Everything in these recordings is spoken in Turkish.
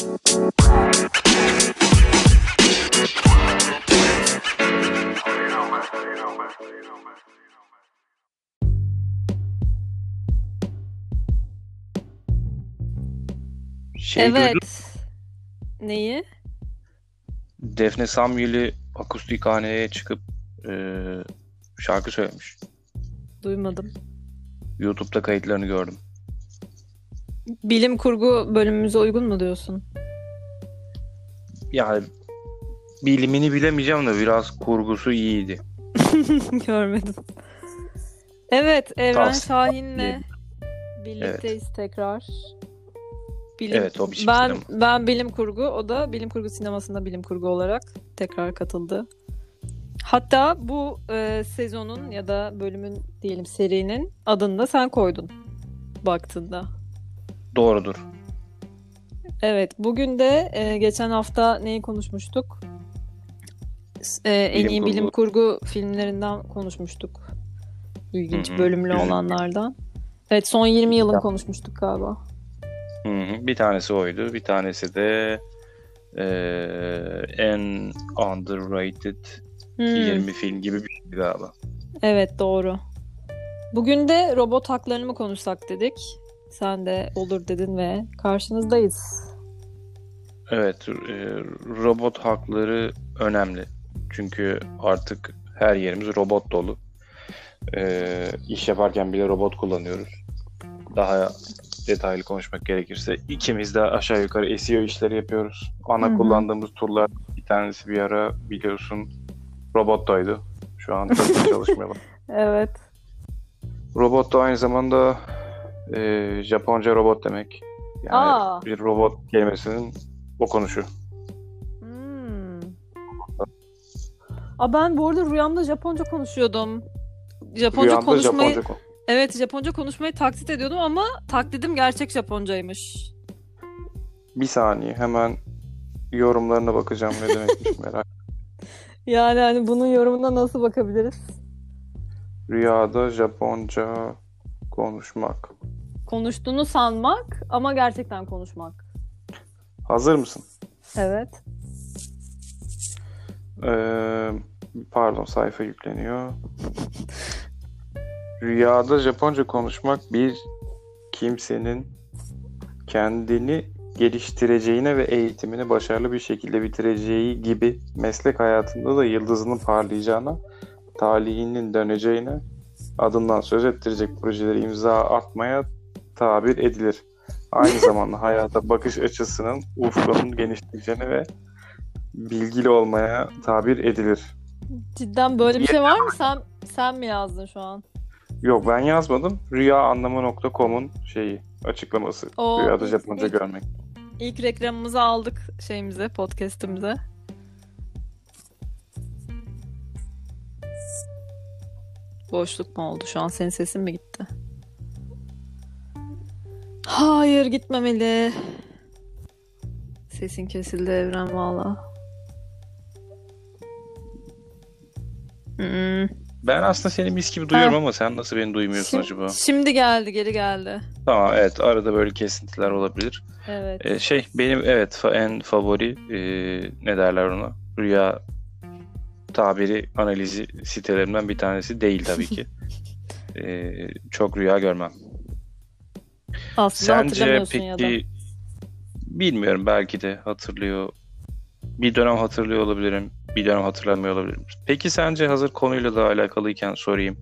Şey Evet. duydun, Neyi? Defne Samyeli akustikhaneye çıkıp e, şarkı söylemiş. Duymadım. YouTube'da kayıtlarını gördüm. Bilim kurgu bölümümüze uygun mu diyorsun? Yani bilimini bilemeyeceğim de biraz kurgusu iyiydi. Görmedim. Evet, Evren Tavsiye Şahin'le birlikteyiz tekrar. Bilim, Evet, o biçim ben sinema. ben bilim kurgu, o da bilim kurgu sinemasında bilim kurgu olarak tekrar katıldı. Hatta bu e, sezonun ya da bölümün diyelim serinin adını da sen koydun baktığında. Doğrudur. Evet, bugün de e, geçen hafta neyi konuşmuştuk? E, en Bilim iyi kurgu. bilim kurgu filmlerinden konuşmuştuk. İlginç Hı hı, bölümlü olanlardan. Evet, son 20 yılın Güzel. konuşmuştuk galiba. Hı hı. Bir tanesi oydu. Bir tanesi de e, en underrated Hmm, 20 film gibi bir şeydi galiba. Evet, doğru. Bugün de robot haklarını mı konuşsak dedik. Sen de olur dedin ve karşınızdayız. Evet, e, robot hakları önemli. Çünkü artık her yerimiz robot dolu. E, iş yaparken bile robot kullanıyoruz. Daha detaylı konuşmak gerekirse ikimiz de aşağı yukarı SEO işleri yapıyoruz. Ana Hı hı. kullandığımız turlar bir tanesi bir ara biliyorsun robottaydı. Şu an tabii çalışmıyor. Evet. Robot da aynı zamanda e, Japonca robot demek. Yani Aa. bir robot kelimesinin okunuşu. Hmm. Aa, ben bu arada rüyamda Japonca konuşuyordum. Japonca Rüyamda konuşmayı Japonca kon- Evet Japonca konuşmayı taklit ediyordum ama taklidim gerçek Japoncaymış. Bir saniye hemen yorumlarına bakacağım ne demekmiş merak. Yani hani bunun yorumuna nasıl bakabiliriz? Rüyada Japonca konuşmak. Konuştuğunu sanmak ama gerçekten konuşmak. Hazır mısın? Evet. Ee, pardon sayfa yükleniyor. Rüyada Japonca konuşmak bir kimsenin kendini geliştireceğine ve eğitimini başarılı bir şekilde bitireceği gibi meslek hayatında da yıldızının parlayacağına, talihinin döneceğine, adından söz ettirecek projeleri imza atmaya tabir edilir. Aynı zamanda hayata bakış açısının ufkunun genişleyeceğine ve bilgili olmaya tabir edilir. Cidden böyle bir şey var mı? Sen sen mi yazdın şu an? Yok ben yazmadım. Rüyaanlamı.com'un şeyi açıklaması. O Rüyada ilk- Japonca ilk- görmek. İlk reklamımızı aldık şeyimize, podcast'imize. Boşluk mu oldu? Şu an senin sesin mi gitti? Hayır gitmemeli. Sesin kesildi Evren valla. Hmm. Ben aslında seni mis gibi duyuyorum Ha. ama sen nasıl beni duymuyorsun Şim- acaba? Şimdi geldi, geri geldi. Tamam evet arada böyle kesintiler olabilir. Evet. Ee, şey benim evet fa- en favori e, ne derler ona? Rüya tabiri analizi sitelerimden bir tanesi değil tabii ki. Ee, çok rüya görmem. Aslında Sence hatırlamıyorsun ya da. peki bilmiyorum belki de hatırlıyor. Bir dönem hatırlıyor olabilirim. Bir dönem hatırlamıyor olabilirim. Peki sence hazır konuyla da alakalıyken sorayım.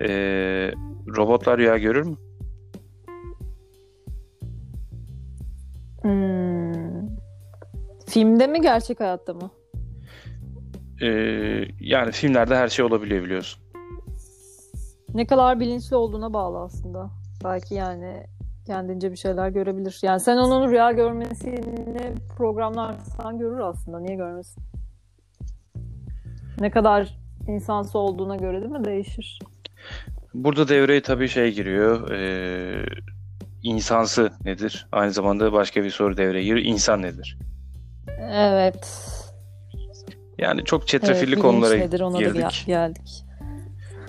Ee, robotlar rüya görür mü? Hmm. Filmde mi gerçek hayatta mı? Ee, yani filmlerde her şey olabiliyor biliyorsun. Ne kadar bilinçli olduğuna bağlı aslında. Belki yani kendince bir şeyler görebilir. Yani sen onun rüya görmesini programlarsan görür aslında. Niye görmesin? Ne kadar insansı olduğuna göre değil mi? Değişir. Burada devreye tabii şey giriyor. Ee, insansı nedir? Aynı zamanda başka bir soru devreye giriyor. İnsan nedir? Evet. Yani çok Evet, çetrefilli bilinç konulara nedir ona girdik. gel- geldik.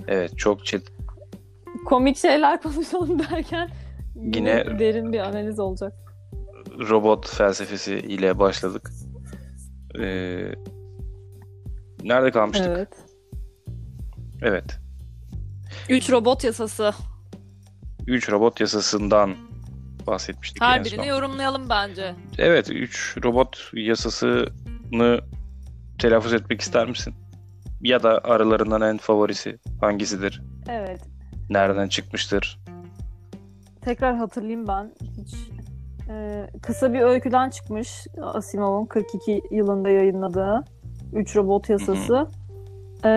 Evet çok çet Komik şeyler konuşalım derken yine derin bir analiz olacak. robot felsefesi ile başladık. Ee, nerede kalmıştık? Evet. Evet. 3 robot yasası. 3 robot yasasından bahsetmiştik Her son. birini yorumlayalım bence. Evet, 3 robot yasasını telaffuz etmek ister misin? Ya da aralarından en favorisi hangisidir? Evet. Nereden çıkmıştır? Tekrar hatırlayayım ben. Hiç e, kısa bir öyküden çıkmış Asimov'un 42 yılında yayınladığı 3 robot yasası. E,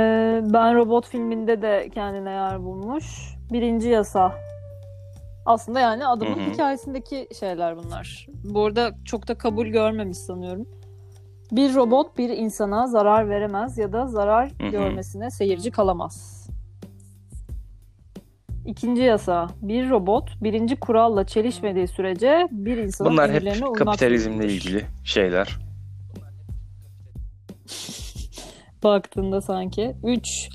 ben Robot filminde de kendine yer bulmuş. Birinci yasa. Aslında yani adamın hikayesindeki şeyler bunlar. Bu arada çok da kabul görmemiş sanıyorum. Bir robot bir insana zarar veremez ya da zarar görmesine seyirci kalamaz. İkinci yasa. Bir robot birinci kuralla çelişmediği sürece bir insanın Bunlar hep kapitalizmle zorundadır. ilgili şeyler. Baktığında sanki. 3.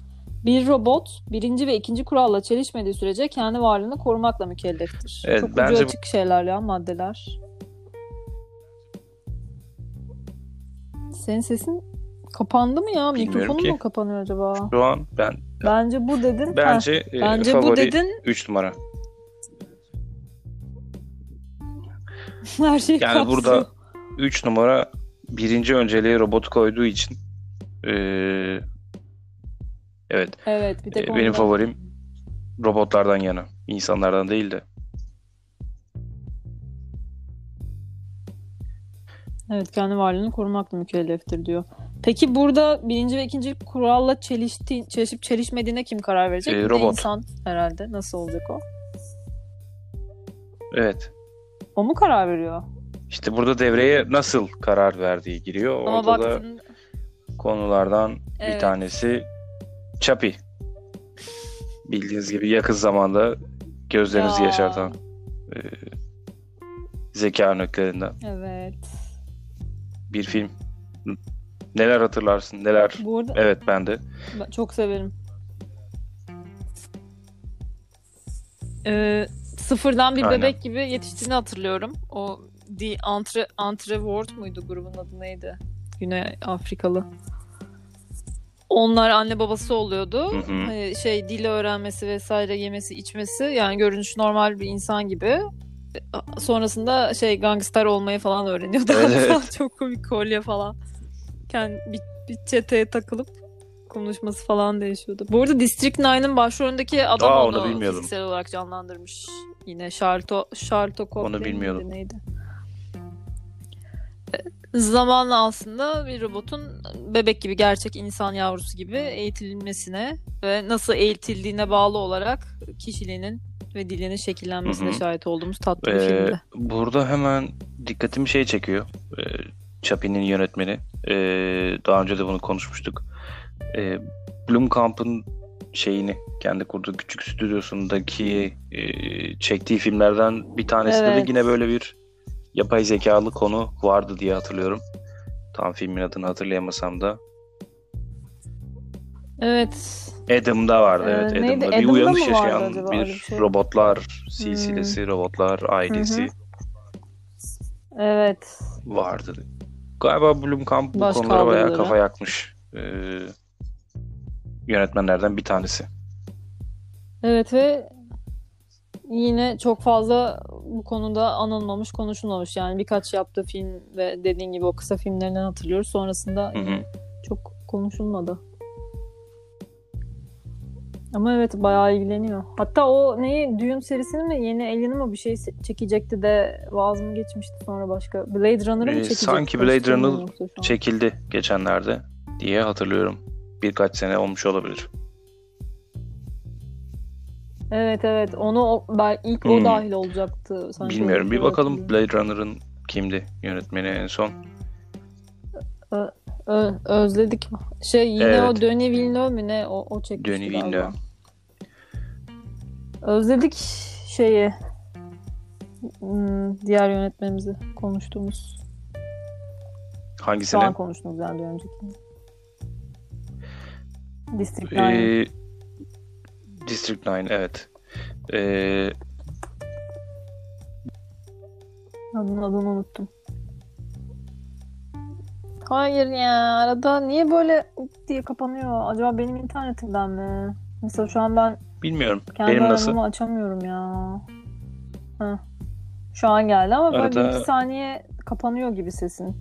Bir robot birinci ve ikinci kuralla çelişmediği sürece kendi varlığını korumakla mükelleftir. Evet, Çok bence ucu açık şeyler ya maddeler. Senin sesin kapandı mı ya? Bilmiyorum Mikrofonun ki. mu kapanıyor acaba? Şu an ben Bence bu dedin. bence, Heh, e, bence bu favori dedin. 3 numara. Her şey Yani kapsıyor. burada 3 numara birinci önceliğe robot koyduğu için eee, evet Evet bir tek e, benim favorim robotlardan yana. insanlardan değil de. Evet kendi varlığını korumakla mükelleftir diyor. Peki burada birinci ve ikinci kuralla çelişti, çelişip çelişmediğine kim karar verecek? Ee, robot. insan herhalde. Nasıl olacak o? Evet. O mu karar veriyor? İşte burada devreye nasıl karar verdiği giriyor. Ama Orada da baktın konulardan bir Evet. tanesi Chappie. Bildiğiniz gibi yakın zamanda gözlerinizi Ya. yaşartan e, zeka örneklerinden evet. bir film. Neler hatırlarsın? Neler? Bu arada Evet ben de. ben çok severim. Ee, sıfırdan bir Aynen. bebek gibi yetiştiğini hatırlıyorum. O The Entre, Entreworld muydu grubun adı neydi? Güney Afrikalı. Onlar anne babası oluyordu. Hı hı. Hani şey dili öğrenmesi vesaire yemesi içmesi yani görünüş normal bir insan gibi. Sonrasında şey gangster olmayı falan öğreniyordu. Evet. Çok komik kolye falan. Kendi bir, bir çeteye takılıp konuşması falan değişiyordu. Bu arada District 9'ın başrolündeki adam Aa, onu, onu bilmiyordum. fiziksel olarak canlandırmış. Yine Charlton Charlton Onu bilmiyordum. Neydi? Zamanla aslında bir robotun bebek gibi gerçek insan yavrusu gibi eğitilmesine ve nasıl eğitildiğine bağlı olarak kişiliğinin ve dilinin şekillenmesine Hı hı. şahit olduğumuz tatlı bir Ee, filmdi. burada hemen dikkatimi şey çekiyor. Ee, Chappie'nin yönetmeni. Ee, daha önce de bunu konuşmuştuk. Ee, Blomkamp'ın şeyini kendi kurduğu küçük stüdyosundaki e, çektiği filmlerden bir tanesinde Evet. de yine böyle bir yapay zekalı konu vardı diye hatırlıyorum. Tam filmin adını hatırlayamasam da. Evet. Adam'da vardı Ee, evet. neydi? Adam'da bir Adam'da uyanış yaşayan bir bir şey? robotlar silsilesi, robotlar ailesi Evet. vardı. Galiba Blomkamp bu Baş konulara bayağı kafa yakmış. Ee, yönetmenlerden bir tanesi. Evet ve yine çok fazla bu konuda anılmamış, konuşulmamış. Yani birkaç yaptığı film ve dediğin gibi o kısa filmlerinden hatırlıyoruz. Sonrasında Hı hı. çok konuşulmadı. Ama evet bayağı ilgileniyor. Hatta o neyi Dune serisini mi yeni Alien'ı mı bir şey çekecekti de vaz mı geçmişti sonra başka Blade Runner'ı mı Ee, çekecekti? sanki Blade Runner? Çekildi geçenlerde diye hatırlıyorum. Birkaç sene olmuş olabilir. Evet evet onu o- ben ilk o Hmm. dahil olacaktı. Sanki Bilmiyorum. Bir bakalım. Blade Runner'ın kimdi yönetmeni en son. Ö- özledik. Şey yine Evet. o Denis Villeneuve mi ne o, o çekmişti galiba. Villeneuve. Özledik şeyi hmm, diğer yönetmenimizi konuştuğumuz. Şu Hangisini? an konuştuğumuz yani bir önceki. District 9. Ee, District 9 evet. Ee, Adını adını unuttum. Hayır ya arada niye böyle diye kapanıyor? Acaba benim internetimden mi? Mesela şu an ben Bilmiyorum. kendi Benim nasıl? açamıyorum ya. Heh. Şu an geldi ama böyle Arada- bir iki saniye kapanıyor gibi sesin.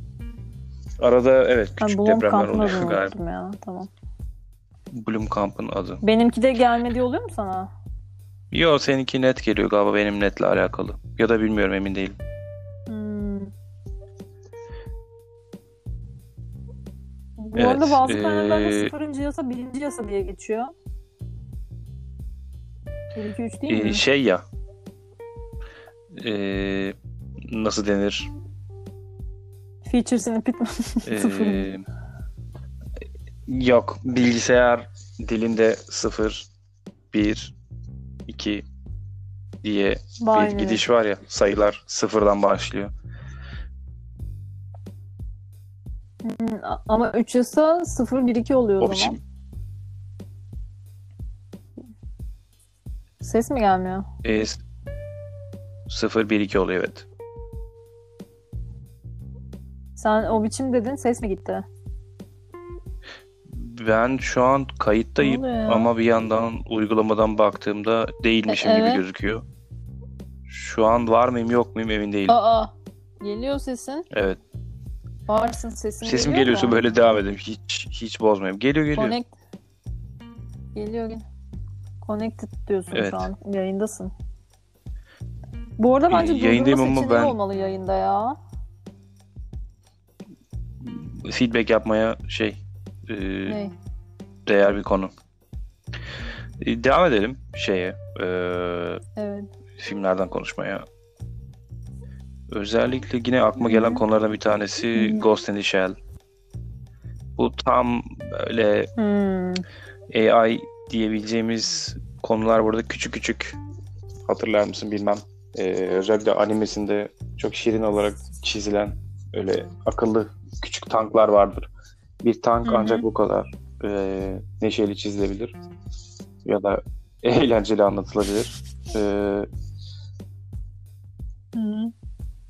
Arada evet küçük Blom depremler oluyor galiba. ya. Tamam. Blomkamp'ın adı. Benimki de gelmedi oluyor mu sana? Yo seninki net geliyor galiba benim netle alakalı. Ya da bilmiyorum emin değilim. Bu Evet, arada bazı kaynaklarda ee, sıfırıncı yasa birinci yasa diye geçiyor. 1, 2, 3 değil Ee, mi? şey ya ee, nasıl denir? Features'ini pitman sıfır. Ee, yok bilgisayar dilinde 0 1 2 diye bir Binary. gidiş var ya sayılar sıfırdan başlıyor. Ama 3 yasa 0, 1, 2 oluyor o, O zaman. biçim Ses mi gelmiyor? e, 0 1 2 oluyor evet. Sen o biçim dedin ses mi gitti? Ben şu an kayıttayım ama bir yandan uygulamadan baktığımda değilmişim E, gibi evet. gözüküyor. Şu an var mıyım yok muyum emin değilim. Aa geliyor sesin. Evet. Varsın sesin Sesim geliyor geliyorsa da. böyle devam edeyim. Hiç hiç bozmayayım. Geliyor geliyor. Connect. Geliyor gel. Connected diyorsun Evet. şu an. Yayındasın. Bu arada bence yayındayım durdurma ama seçeneği ben- olmalı yayında ya. Feedback yapmaya şey e, Ne? değer bir konu. E, devam edelim şeye e, Evet. filmlerden konuşmaya. Özellikle yine aklıma gelen konulardan bir tanesi. Ghost in the Shell. Bu tam böyle Hmm. AI diyebileceğimiz konular burada küçük küçük. Hatırlar mısın bilmem. Ee, özellikle animesinde çok şirin olarak çizilen öyle akıllı küçük tanklar vardır. Bir tank Hı hı. ancak bu kadar e, neşeli çizilebilir. Ya da eğlenceli anlatılabilir. Ee.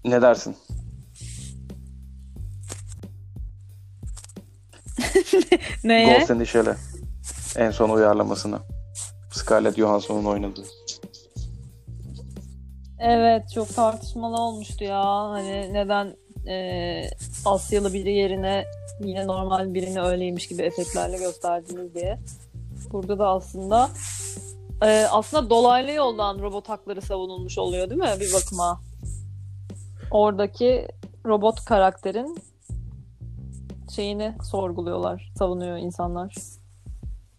Ne dersin? Neye? Ghost in the Shell'e en son uyarlamasını. Scarlett Johansson'un oynadığı. Evet çok tartışmalı olmuştu ya. Hani neden e, Asyalı biri yerine yine normal birini öyleymiş gibi efektlerle gösterdiniz diye. Burada da aslında e, aslında dolaylı yoldan robot hakları savunulmuş oluyor değil mi bir bakıma? Oradaki robot karakterin şeyini sorguluyorlar, savunuyor insanlar.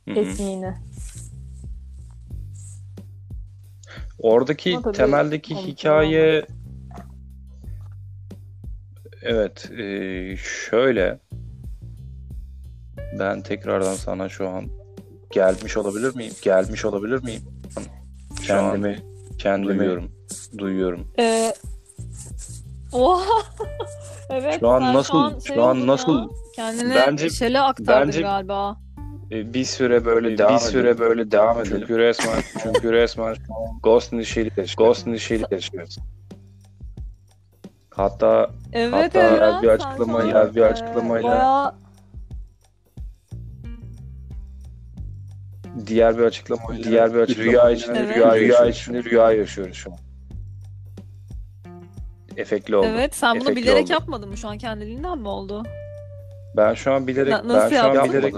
Etniğini. Oradaki Ama tabii temeldeki onu hikaye evet e, şöyle ben tekrardan sana şu an gelmiş olabilir miyim? Gelmiş olabilir miyim? Kendimi kendimi duyuyorum. Duyuyorum. Ee, oha! evet. Şu an sen nasıl- şey şu an oldun nasıl- ya. Kendine Bence- şele aktardın bence- galiba. E, bir süre böyle Bir devam süre edelim. böyle devam edelim. Çünkü resmen çünkü resmen Ghost in the Shell'i Ghost in the Shell'i geçiyoruz. Hatta Evet Hatta biraz bir sen açıklama- şu an, biraz bir e, açıklamayla- bayağı diğer bir açıklamayla diğer bir açıklama Rüya içinde Evet. rüya rüya içinde rüya yaşıyoruz şu an. Efektli oldu. Evet, sen bunu Efektli bilerek oldu. yapmadın mı şu an kendiliğinden mi oldu? Ben şu an bilerek Na- nasıl ben şu an yapmadın? bilerek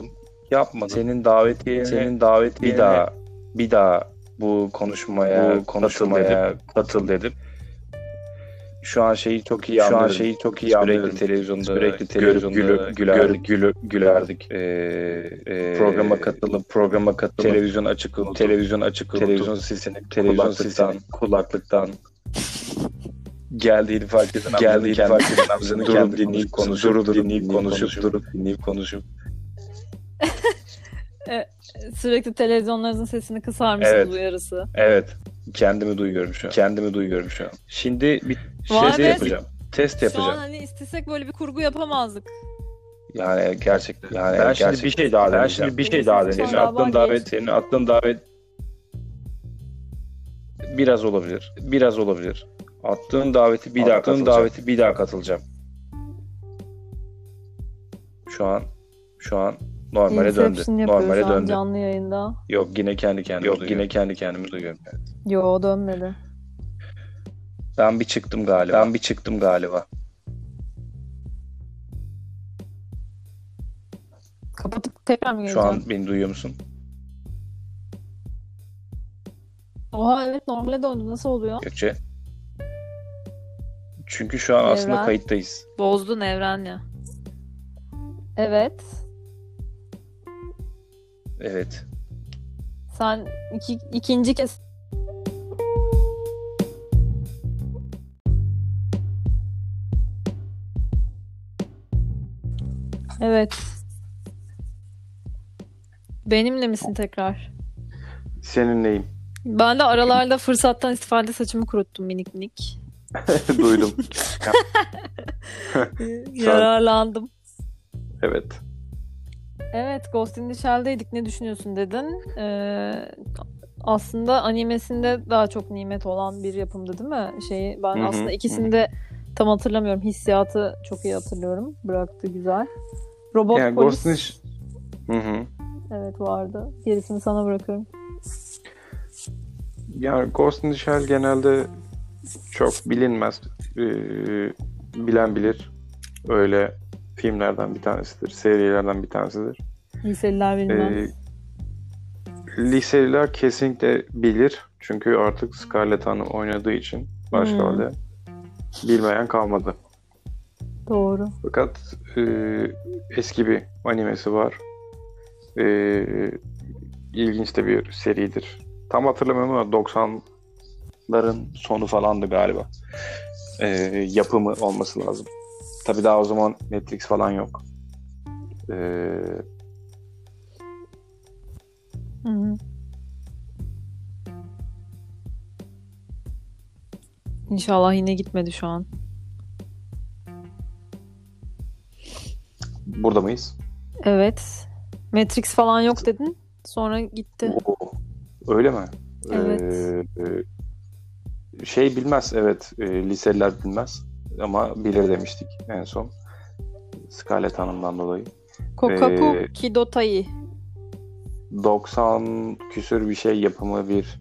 yapmadım. Senin davetiyeni Senin davetiyeni bir daha bir daha bu konuşmaya bu konuşmaya katıl dedim. Katıl dedim. Şu an şeyi çok iyi Şu an anlıyorum. şeyi çok iyi sürekli anlıyorum. televizyonda Sürekli televizyonda gülüp gülerdik. gülüp gülerdik. Ee, e, programa katılıp programa katılıp televizyon açık televizyon açık televizyon sesini televizyon kulaklıktan- sesini kulaklıktan geldiğini fark eden Geldiğini kendi fark eden durup kendi dinleyip konuşup durup dinleyip konuşup durup dinleyip konuşup Sürekli televizyonlarınızın sesini kısar mısınız Evet. uyarısı? evet kendimi duyuyorum şu an. Kendimi duyuyorum şu an. Şimdi bir Vay test be. yapacağım. Test Şu an yapacağım. hani istesek böyle bir kurgu yapamazdık. Yani gerçekten. Yani Ben şimdi gerçekten. bir şey daha Ben deneyeceğim. şimdi bir şey daha deneyeceğim. aklın davet, senin aklın davet biraz olabilir. Biraz olabilir. Attığın daveti bir daha attığın daveti bir daha katılacağım. Şu an şu an normale döndü. Inception Normale şu an döndü. canlı yayında. Yok yine kendi kendime Yok yine kendi kendimi duyuyorum. Yo dönmedi. Ben bir çıktım galiba. Ben bir çıktım galiba. Kapatıp tekrar mı Şu geleceğim? an beni duyuyor musun? Oha evet normale döndü. Nasıl oluyor? Gökçe. Çünkü şu an aslında Evren. kayıttayız. Bozdun evren ya. Evet. Evet. Sen iki, ikinci kez Evet. Benimle misin tekrar? Seninleyim. Ben de aralarda fırsattan istifade saçımı kuruttum minik minik. Duydum. Yararlandım. Evet. Evet, Ghost in the Shell'deydik. Ne düşünüyorsun dedin. Ee, aslında animesinde daha çok nimet olan bir yapımdı değil mi? Şeyi ben Hı hı, aslında ikisini de tam hatırlamıyorum. Hissiyatı çok iyi hatırlıyorum. Bıraktı güzel. Robot Yani Polis Ghost in the Sh- Hı hı. evet vardı. Gerisini sana bırakıyorum. Yani Ghost in the Shell genelde çok bilinmez. Ee, bilen bilir. Öyle filmlerden bir tanesidir. Serilerden bir tanesidir. Liseliler bilmez. Ee, liseliler kesinlikle bilir. Çünkü artık Scarlett Hanım oynadığı için başrolde bilmeyen kalmadı. Doğru. Fakat e, eski bir animesi var. E, ilginç de bir seridir. Tam hatırlamıyorum ama 90'ların sonu falandı galiba. E, yapımı olması lazım. Tabii daha o zaman Netflix falan yok. E, Hı hı. İnşallah yine gitmedi şu an. burada mıyız? Evet. Matrix falan yok dedin. Sonra gitti. Oo, öyle mi? Evet. E, e, şey bilmez evet. E, liseliler bilmez. Ama bilir demiştik en son. Scarlett Hanım'dan dolayı. Kokaku Ee, Kidotai. 90 küsür bir şey yapımı bir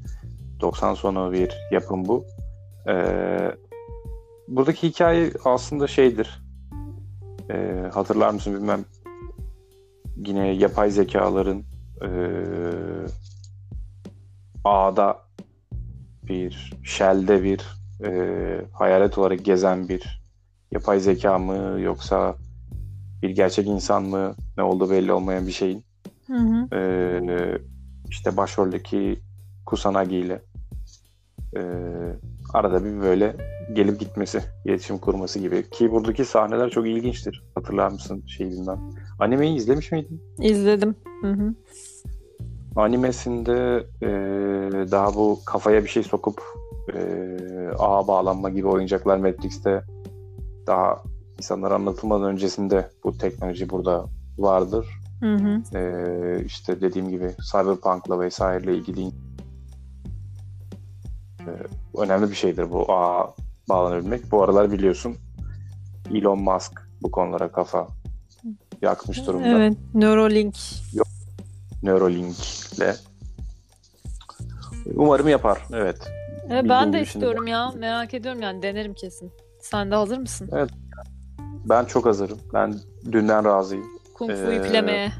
90 sonu bir yapım bu. Ee, buradaki hikaye aslında şeydir. Ee, hatırlar mısın bilmem. Yine yapay zekaların ee, ağda bir, shell'de bir ee, hayalet olarak gezen bir yapay zeka mı yoksa bir gerçek insan mı ne olduğu belli olmayan bir şeyin Hı hı. ee, işte başroldeki Kusanagi ile ee, arada bir böyle gelip gitmesi, iletişim kurması gibi. Ki buradaki sahneler çok ilginçtir. Hatırlar mısın şey bilmem. Animeyi izlemiş miydin? İzledim. Hı hı. Animesinde ee, daha bu kafaya bir şey sokup ee, ağa bağlanma gibi oyuncaklar Matrix'te daha insanlara anlatılmadan öncesinde bu teknoloji burada vardır. Hı hı. Ee, işte dediğim gibi Cyberpunk'la vesaireyle ilgili ee, önemli bir şeydir bu ağa bağlanabilmek. Bu aralar biliyorsun Elon Musk bu konulara kafa yakmış durumda. Evet. Neuralink. Neuralink'le. Umarım yapar. Evet. Evet, ben de istiyorum ya. Merak ediyorum yani. Denerim kesin. Sen de hazır mısın? Ben çok hazırım. Ben dünden razıyım. Kung Fu Ee, iplemeye.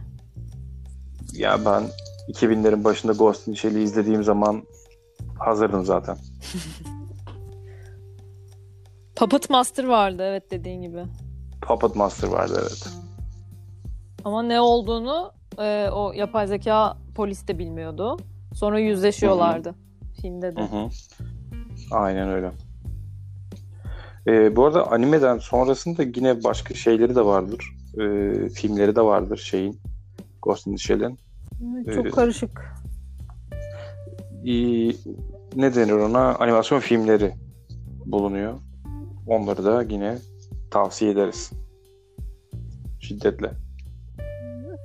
Ya ben 2000'lerin başında Ghost in the Shell'i izlediğim zaman hazırdım zaten. Puppet Master vardı evet dediğin gibi. Puppet Master vardı evet. Ama ne olduğunu e, o yapay zeka polis de bilmiyordu. Sonra yüzleşiyorlardı filmde de. Hı hı. Aynen öyle. Ee, bu arada animeden sonrasında yine başka şeyleri de vardır. Ee, filmleri de vardır şeyin. Ghost in the Shell'in. Çok Ee, karışık. Ee, ne denir ona? Animasyon filmleri bulunuyor. Onları da yine tavsiye ederiz. Şiddetle.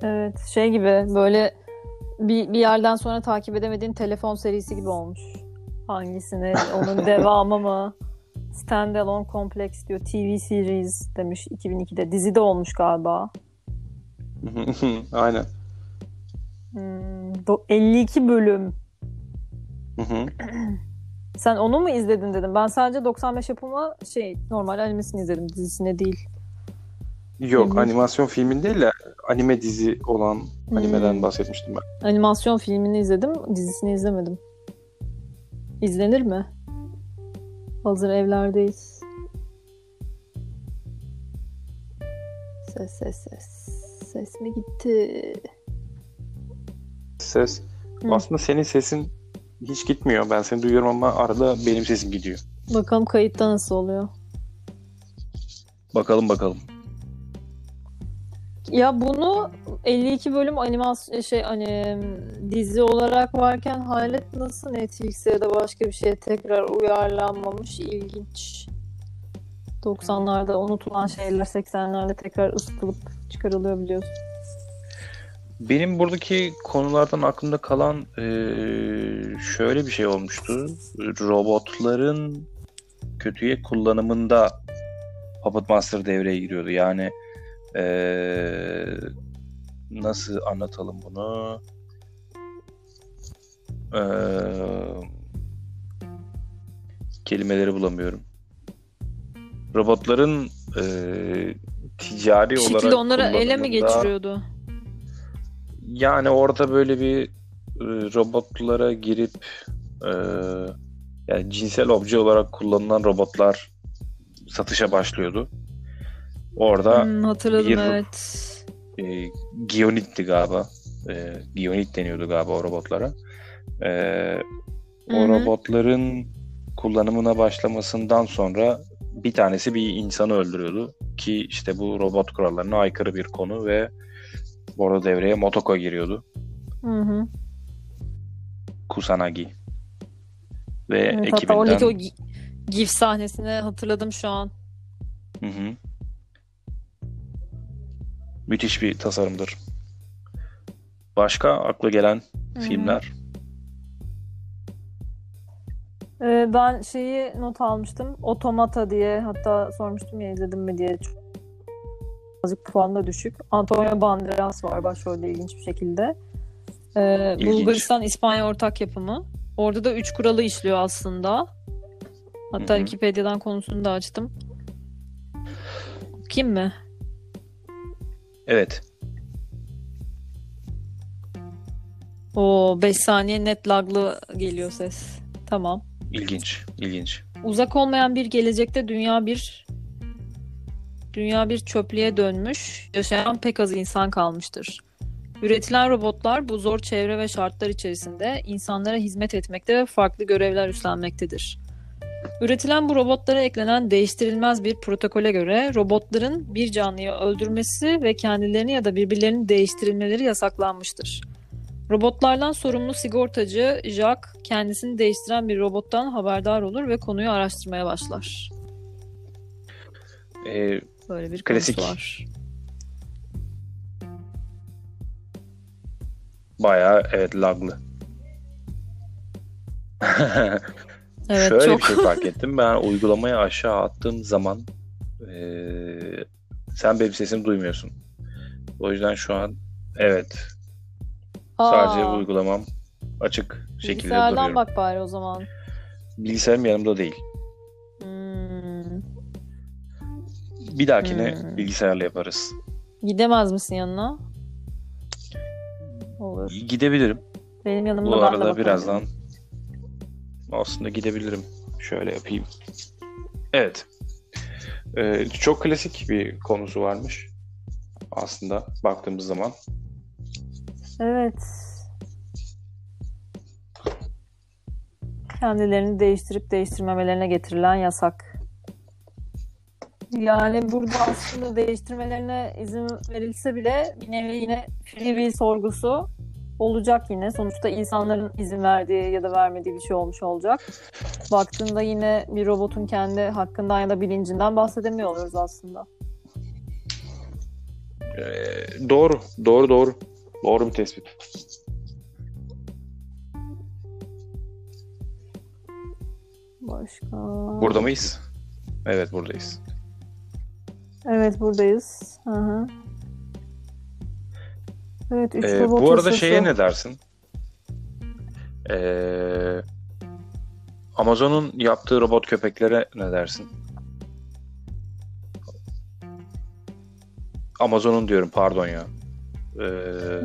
Evet şey gibi böyle bir, bir yerden sonra takip edemediğin telefon serisi gibi olmuş. Hangisini? Onun devamı mı? Standalone Complex diyor. TV series demiş 2002'de. Dizide olmuş galiba. Aynen. Hmm, do- 52 bölüm. Sen onu mu izledin dedim. Ben sadece 95 yapımı şey normal animesini izledim. Dizisine değil. Yok Filmi. animasyon filmin değil de anime dizi olan animeden Hmm. bahsetmiştim ben. Animasyon filmini izledim. Dizisini izlemedim. İzlenir mi? Hazır evlerdeyiz. Ses ses ses. Ses mi gitti? Ses. Hı. Aslında senin sesin hiç gitmiyor. Ben seni duyuyorum ama arada benim sesim gidiyor. Bakalım kayıtta nasıl oluyor. Bakalım bakalım. Ya bunu 52 bölüm animasyon şey hani dizi olarak varken Halet nasıl Netflix'e ya da başka bir şeye tekrar uyarlanmamış ilginç. 90'larda unutulan şeyler 80'lerde tekrar ısıtılıp çıkarılıyor biliyorsun. Benim buradaki konulardan aklımda kalan şöyle bir şey olmuştu. Robotların kötüye kullanımında Puppet Master devreye giriyordu. Yani eee, nasıl anlatalım bunu? Eee, kelimeleri bulamıyorum. Robotların eee, ticari Bir olarak şekilde onları ele mi geçiriyordu? Yani orada böyle bir e, robotlara girip e, yani cinsel obje olarak kullanılan robotlar satışa başlıyordu. Orada Hmm, hatırladım bir- evet. e, Gionit'ti galiba. E, Gionit deniyordu galiba o robotlara. E, o Hı hı. robotların kullanımına başlamasından sonra bir tanesi bir insanı öldürüyordu. Ki işte bu robot kurallarına aykırı bir konu ve orada devreye Motoko giriyordu. Hı hı. Kusanagi. Ve Evet, hatta ekibinden oradaki o gi- GIF sahnesini hatırladım şu an. Hı hı. Müthiş bir tasarımdır. Başka akla gelen Hı hı. filmler? Ee, ben şeyi not almıştım. Otomata diye hatta sormuştum ya izledim mi diye. Çok- Birazcık puan da düşük. Antonio Banderas var başrolde ilginç bir şekilde. Ee, İlginç. Bulgaristan İspanya ortak yapımı. Orada da üç kuralı işliyor aslında. Hatta Hı hı. Wikipedia'dan konusunu da açtım. Kim mi? Evet. O 5 saniye net laglı geliyor ses. Tamam. ilginç, ilginç. Uzak olmayan bir gelecekte dünya bir dünya bir çöplüğe dönmüş, yaşayan pek az insan kalmıştır. Üretilen robotlar bu zor çevre ve şartlar içerisinde insanlara hizmet etmekte ve farklı görevler üstlenmektedir. Üretilen bu robotlara eklenen değiştirilmez bir protokole göre robotların bir canlıyı öldürmesi ve kendilerini ya da birbirlerini değiştirilmeleri yasaklanmıştır. Robotlardan sorumlu sigortacı Jack kendisini değiştiren bir robottan haberdar olur ve konuyu araştırmaya başlar. Ee, Böyle bir Klasik. var. bayağı evet laglı. Evet Şöyle çok. bir şey fark ettim. Ben uygulamayı aşağı attığım zaman eee, sen benim sesimi duymuyorsun. O yüzden şu an evet sadece Aa, uygulamam açık şekilde bilgisayardan duruyorum. bak bari o zaman. Bilgisayarım yanımda değil. Hmm. Bir dahakine Hmm. bilgisayarla yaparız. Gidemez misin yanına? Olur. Gidebilirim. Benim yanımda Bu arada birazdan aslında gidebilirim. Şöyle yapayım. Evet. Ee, çok klasik bir konusu varmış. Aslında baktığımız zaman. Evet. Kendilerini değiştirip değiştirmemelerine getirilen yasak. Yani burada aslında değiştirmelerine izin verilse bile bir nevi yine free will sorgusu olacak yine. Sonuçta insanların izin verdiği ya da vermediği bir şey olmuş olacak. Baktığında yine bir robotun kendi hakkından ya da bilincinden bahsedemiyor oluyoruz aslında. Ee, doğru. Doğru doğru. Doğru bir tespit. Başka... Burada mıyız? Evet buradayız. Evet buradayız. Hı hı. Evet, üç Ee, bu arada hırsızı. şeye ne dersin? Ee, Amazon'un yaptığı robot köpeklere ne dersin? Amazon'un diyorum pardon ya. Ee,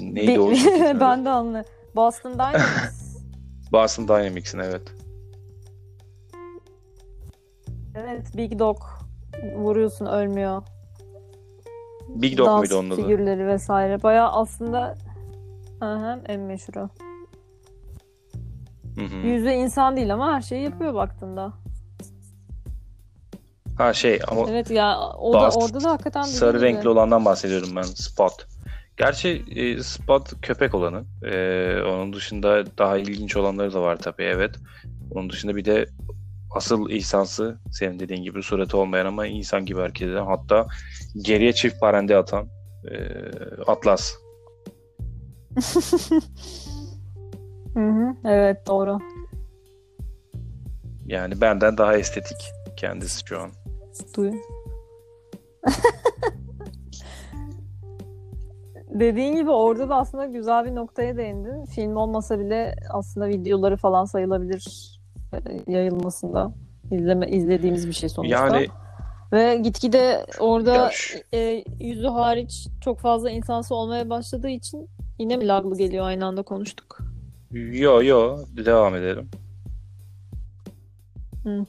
neydi o? şirketin adı? ben de anlıyorum. Boston Dynamics. Boston Dynamics'in evet. evet, Big Dog. Vuruyorsun ölmüyor. Big Dog Dans muydu onun adı? figürleri vesaire. Bayağı aslında hı, en meşhuru. Hı hı. Yüzü insan değil ama her şeyi yapıyor baktığında. Ha şey ama Evet ya o da orada da hakikaten dediğin sarı gibi. renkli olandan bahsediyorum ben. Spot. Gerçi e, Spot köpek olanı. E, onun dışında daha ilginç olanları da var tabii evet. Onun dışında bir de asıl insansı senin dediğin gibi suratı olmayan ama insan gibi hareket eden hatta geriye çift parende atan e, Atlas. Hı hı, evet doğru. Yani benden daha estetik kendisi şu an. Duy. Dediğin gibi orada da aslında güzel bir noktaya değindin. Film olmasa bile aslında videoları falan sayılabilir yayılmasında. İzleme, izlediğimiz bir şey sonuçta. Yani Ve gitgide orada e, yüzü hariç çok fazla insansı olmaya başladığı için yine mi laglı geliyor aynı anda konuştuk. yo yo devam edelim. Hı.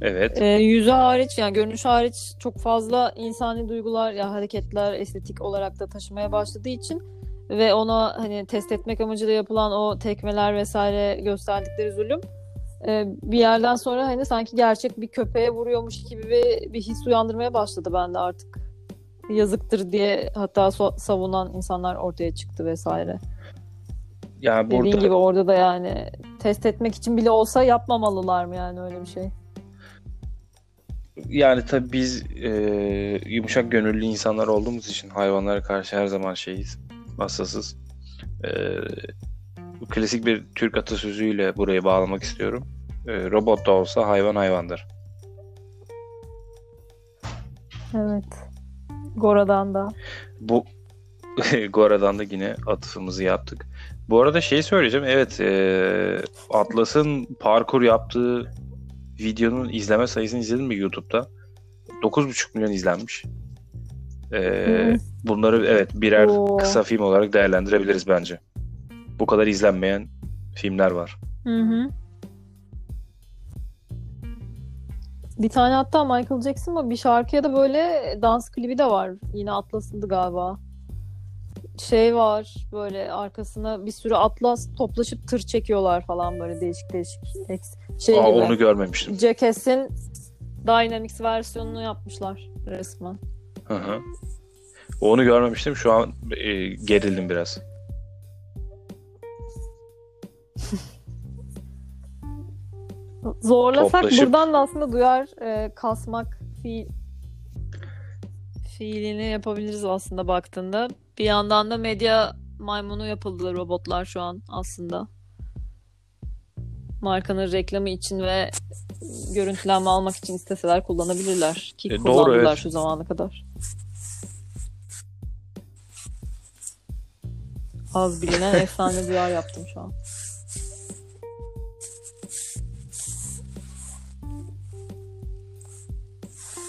Evet. E, yüzü hariç yani görünüş hariç çok fazla insani duygular ya hareketler estetik olarak da taşımaya başladığı için ve ona hani test etmek amacıyla yapılan o tekmeler vesaire gösterdikleri zulüm e, bir yerden sonra hani sanki gerçek bir köpeğe vuruyormuş gibi bir, bir his uyandırmaya başladı bende artık. Yazıktır diye hatta so- savunan insanlar ortaya çıktı vesaire. Yani Dediğin burada gibi orada da yani test etmek için bile olsa yapmamalılar mı yani öyle bir şey? Yani tabii biz e, yumuşak gönüllü insanlar olduğumuz için hayvanlara karşı her zaman şeyiz, hassasız. E, bu klasik bir Türk atasözüyle burayı bağlamak istiyorum. E, robot da olsa hayvan hayvandır. Evet. Gora'dan da. Bu Gora'dan da yine atıfımızı yaptık. Bu arada şey söyleyeceğim. Evet, e, Atlas'ın parkur yaptığı videonun izleme sayısını izledin mi YouTube'da? 9,5 milyon izlenmiş. E, Hı. bunları evet birer Oo. kısa film olarak değerlendirebiliriz bence. Bu kadar izlenmeyen filmler var. Hı hı. Bir tane hatta Michael Jackson mı bir şarkıya da böyle dans klibi de var. Yine Atlas'ındı galiba. Şey var böyle arkasına bir sürü Atlas toplaşıp tır çekiyorlar falan böyle değişik değişik. Şey Aa, gibi. onu görmemiştim. Jackass'in Dynamics versiyonunu yapmışlar resmen. Hı hı. Onu görmemiştim. Şu an e, gerildim biraz. Zorlasak Toplaşıp- buradan da aslında duyar e, kasmak fiil fiilini yapabiliriz aslında baktığında. Bir yandan da medya maymunu yapıldı robotlar şu an aslında. Markanın reklamı için ve görüntülenme almak için isteseler kullanabilirler. Ki E, doğru, kullandılar evet. şu zamana kadar. Az bilinen efsane duyar yaptım şu an.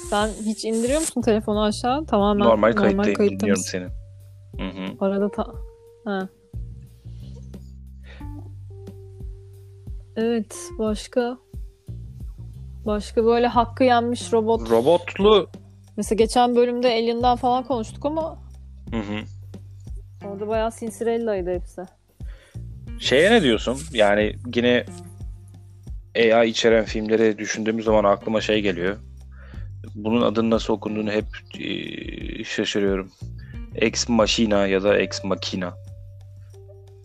Sen hiç indiriyor musun telefonu aşağı? Tamamen Normal kayıttayım. kayıtta Dinliyorum mısın? seni. Hı hı. Arada ta... Ha. Evet, başka başka böyle hakkı yenmiş robot. Robotlu Mesela geçen bölümde Alien'dan falan konuştuk ama Hı hı. orada bayağı Cinderella'ydı hepsi. Şeye ne diyorsun? Yani yine AI içeren filmleri düşündüğümüz zaman aklıma şey geliyor. Bunun adının nasıl okunduğunu hep e, şaşırıyorum. Ex Machina ya da Ex Machina.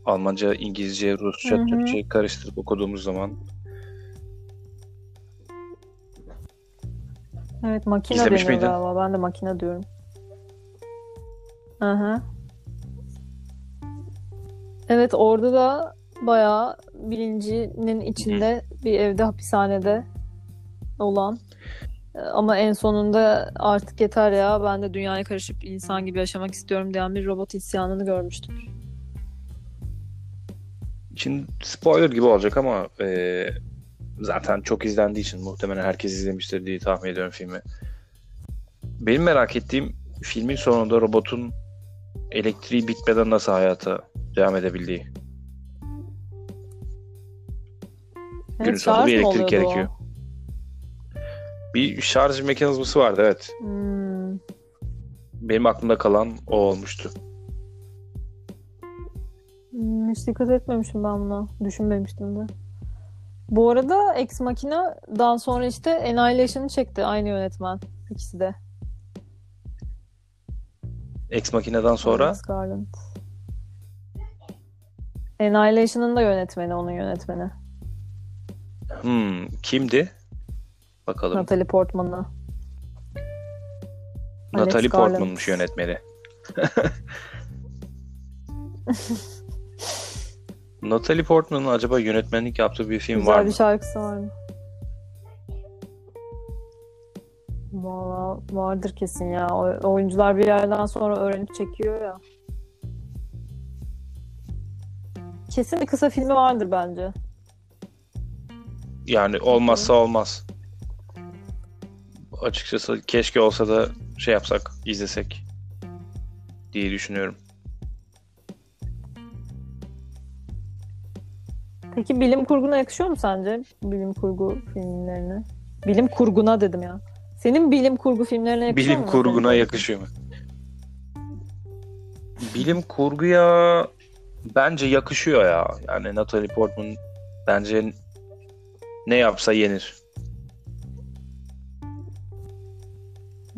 Almanca, İngilizce, Rusça, Hı hı. Türkçe karıştırıp okuduğumuz zaman Evet, makine İzlemiş deniyor miydin? galiba. Ben de makine diyorum. Hı. Evet, orada da bayağı bilincinin içinde bir evde hapishanede olan. Ee, Ama en sonunda artık yeter ya ben de dünyaya karışıp insan gibi yaşamak istiyorum diyen bir robot isyanını görmüştüm. Şimdi spoiler gibi olacak ama e, zaten çok izlendiği için muhtemelen herkes izlemiştir diye tahmin ediyorum filmi. Benim merak ettiğim filmin sonunda robotun elektriği bitmeden nasıl hayata devam edebildiği. Günün sonunda bir elektrik gerekiyor. o? Bir şarj mekanizması vardı evet. Hmm. Benim aklımda kalan o olmuştu. Hmm, hiç dikkat etmemişim ben buna. Düşünmemiştim de. Bu arada Ex Machina'dan sonra işte Annihilation'ı çekti aynı yönetmen. ikisi de. Ex Machina'dan sonra Alex Garland. Annihilation'ın da yönetmeni, onun yönetmeni. hmm, kimdi? Bakalım. Natalie Portman'ı. Natalie. Portman'mış yönetmeni. Natalie Portman'ın acaba yönetmenlik yaptığı bir film Güzel var bir mı? şarkısı var mı? Valla vardır kesin ya. O- oyuncular bir yerden sonra öğrenip çekiyor ya. Kesin bir kısa filmi vardır bence. Yani olmazsa olmaz. Açıkçası keşke olsa da şey yapsak, izlesek diye düşünüyorum. Peki bilim kurguna yakışıyor mu sence? Bilim kurgu filmlerine. Bilim kurguna dedim ya. Senin bilim kurgu filmlerine yakışıyor Bilim mu? kurguna Natalie yakışıyor mu? Bilim kurguya bence yakışıyor ya. Yani Natalie Portman bence ne yapsa yenir.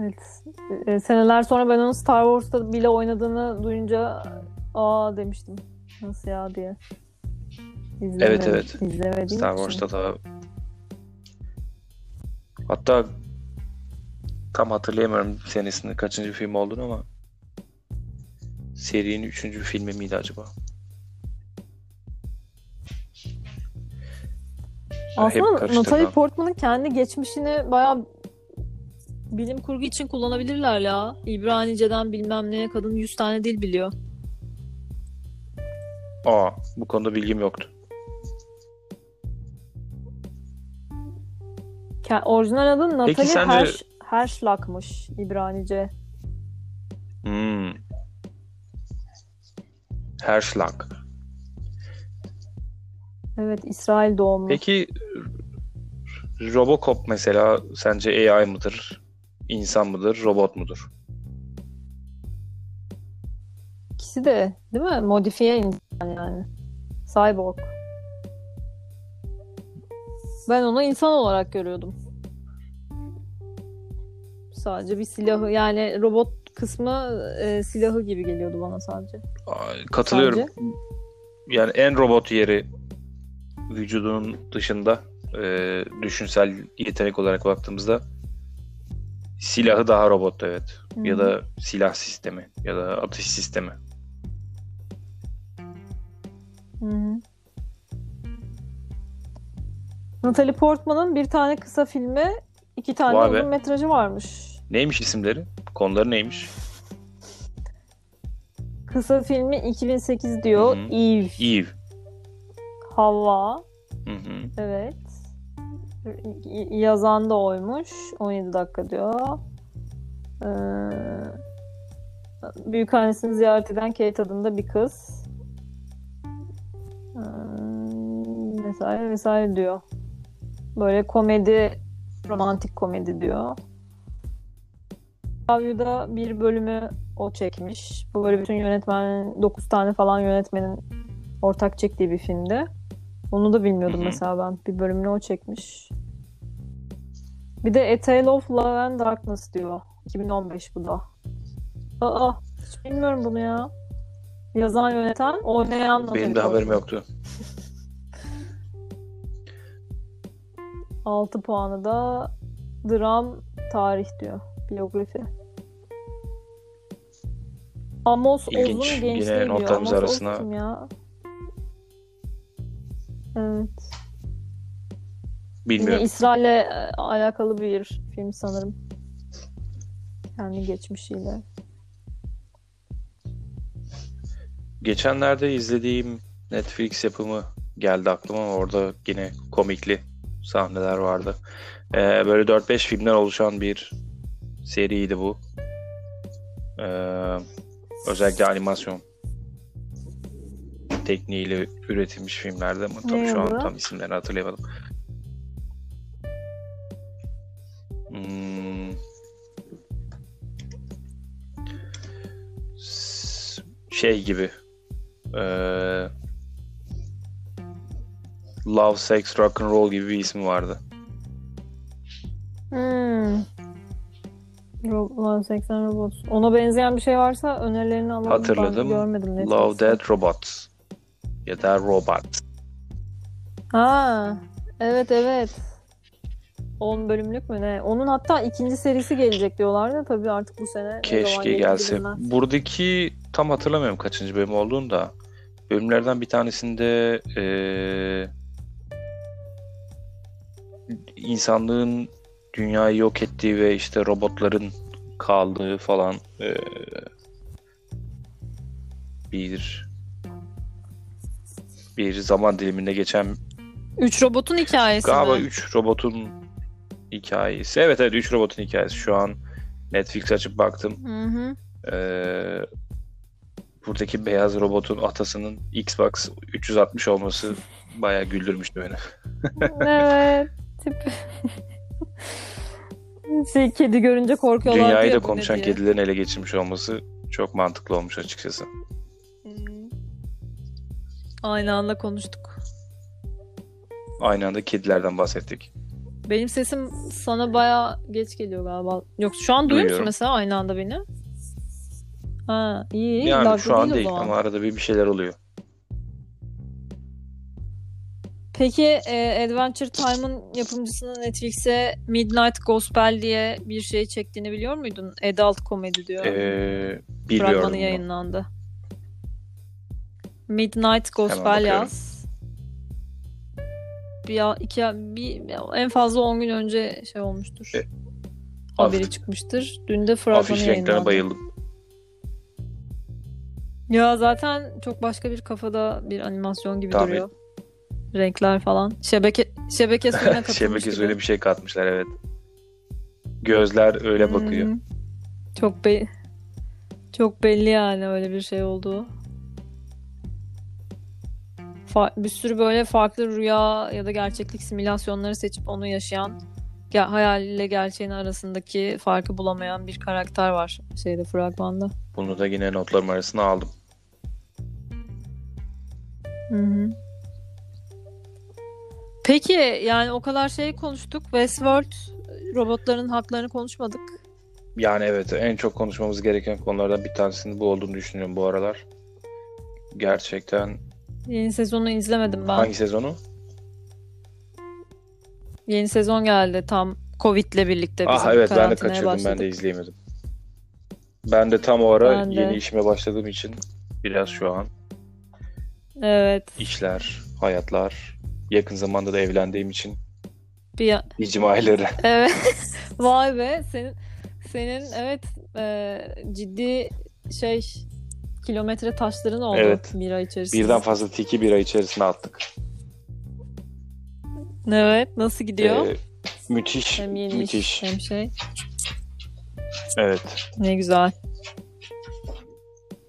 Evet. E, seneler sonra ben onun Star Wars'ta bile oynadığını duyunca aa demiştim. Nasıl ya diye. İzlemedim, Evet, evet. İzlemediğim Star için. Wars'ta da hatta tam hatırlayamıyorum senesinde kaçıncı film olduğunu ama serinin üçüncü filmi miydi acaba? Aslında. Natalie Portman'ın kendi geçmişini bayağı bilim kurgu için kullanabilirler ya. İbranice'den bilmem neye kadın 100 tane dil biliyor. Aa, bu konuda bilgim yoktu. Ke- Orijinal adı Natalie sence- Herschlak'mış İbranice. Hmm. Herschlag. Evet İsrail doğumlu. Peki Robocop mesela sence AI mıdır? İnsan mıdır? Robot mudur? İkisi de değil mi? Modifiye insan yani. Cyborg. Ben onu insan olarak görüyordum. Sadece bir silahı yani robot kısmı e, silahı gibi geliyordu bana sadece. Aa, Katılıyorum. Yani en robot yeri vücudunun dışında e, düşünsel yetenek olarak baktığımızda silahı daha robot evet. Hı Ya da silah sistemi ya da atış sistemi. Hı hı. Natalie Portman'ın bir tane kısa filmi, iki tane Vay be. uzun metrajı varmış. Neymiş isimleri? Konuları neymiş? Kısa filmi 2008 diyor. Hı hı. Eve, Eve. Hava, Hı hı. evet. Y- Yazan da oymuş. 17 dakika diyor. Ee, büyük annesini ziyaret eden Kate adında bir kız. Ee, vesaire vesaire diyor. Böyle komedi, romantik komedi diyor. Avyu'da bir bölümü o çekmiş. Bu böyle bütün yönetmenin 9 tane falan yönetmenin ortak çektiği bir filmdi. Onu da bilmiyordum mesela ben. Bir bölümünü o çekmiş. Bir de A Tale of Love and Darkness diyor. 2015 bu da. Aa, hiç bilmiyorum bunu ya. Yazan, yöneten, oynayan Benim de haberim yoktu. 6 puanı da dram tarih diyor. Biyografi. Amos İlginç. Oz'un Yine gençliği diyor. notlarımız Amos arasına- Oz ya? Evet. Yine Bilmiyorum. İsrail'le e, alakalı bir film sanırım. Kendi geçmişiyle. Geçenlerde izlediğim Netflix yapımı geldi aklıma orada yine komikli sahneler vardı. Ee, böyle 4-5 filmden oluşan bir seriydi bu. Ee, özellikle animasyon tekniğiyle üretilmiş filmlerdi ama tabii Ne şu an tam isimlerini hatırlayamadım. Hmm. Şey gibi ee, Love, Sex, Rock and Roll gibi bir ismi vardı. Hmm. Ro- 80 Robots. Ona benzeyen bir şey varsa önerilerini alalım. Hatırladım. Ben görmedim Netflix'te. Love, Dead, Robots ya da Robot. Ha, evet evet. 10 bölümlük mü ne? Onun hatta ikinci serisi gelecek diyorlardı. Tabii artık bu sene Keşke gelse. bilinmez. Buradaki tam hatırlamıyorum kaçıncı bölüm olduğunu da. Bölümlerden bir tanesinde eee, insanlığın dünyayı yok ettiği ve işte robotların kaldığı falan eee, bir bir zaman diliminde geçen Üç robotun hikayesi galiba mi? 3 robotun hikayesi. Evet evet 3 robotun hikayesi. Şu an Netflix açıp baktım. Hı hı. Ee, buradaki beyaz robotun atasının Xbox 360 olması bayağı güldürmüştü beni. evet. Tip. şey, kedi görünce korkuyorlar Dünyayı diye da konuşan diye. kedilerin ele geçirmiş olması çok mantıklı olmuş açıkçası. Hı. Aynı anda konuştuk. Aynı anda kedilerden bahsettik. Benim sesim sana baya geç geliyor galiba. Yok şu an duyuyor musun mesela aynı anda beni? Ha iyi. Yani laglı şu an değil ama arada bir bir şeyler oluyor. Peki e, Adventure Time'ın yapımcısının Netflix'e Midnight Gospel diye bir şey çektiğini biliyor muydun? Adult komedi diyor. Ee, biliyorum. Fragmanı yayınlandı. Midnight Gospel yaz. Bir, iki, bir, en fazla 10 gün önce şey olmuştur. E, Haberi Afiş- çıkmıştır. Dün de fragmanı Afiş yayınlandı. bayıldım. Ya zaten çok başka bir kafada bir animasyon gibi Tahmin- duruyor. Renkler falan. Şebeke şebeke suyuna katılmış Şebeke gibi. suyuna bir şey katmışlar evet. Gözler öyle bakıyor. Hmm. Çok be çok belli yani öyle bir şey olduğu. Fa- bir sürü böyle farklı rüya ya da gerçeklik simülasyonları seçip onu yaşayan ge- hayal ile gerçeğin arasındaki farkı bulamayan bir karakter var şeyde fragmanda. Bunu da yine notlarım arasına aldım. Hı hı. Peki yani o kadar şey konuştuk. Westworld robotların haklarını konuşmadık. Yani evet en çok konuşmamız gereken konulardan bir tanesinin bu olduğunu düşünüyorum bu aralar. Gerçekten Yeni sezonu izlemedim ben. hangi sezonu? Yeni sezon geldi tam Covid'le birlikte bizim Ah evet ben de kaçırdım ben başladık. de izleyemedim. Ben de tam o ara Ben de. yeni işime başladığım için biraz şu an Evet. işler, hayatlar, yakın zamanda da evlendiğim için Bir icma ayları. evet. Vay be senin senin evet e, ciddi şey kilometre taşların oldu Evet. bir ay içerisinde. Birden fazla tiki bir ay içerisine attık. Evet. Nasıl gidiyor? Ee, müthiş, hem yeni müthiş. iş hem şey. Evet. Ne güzel.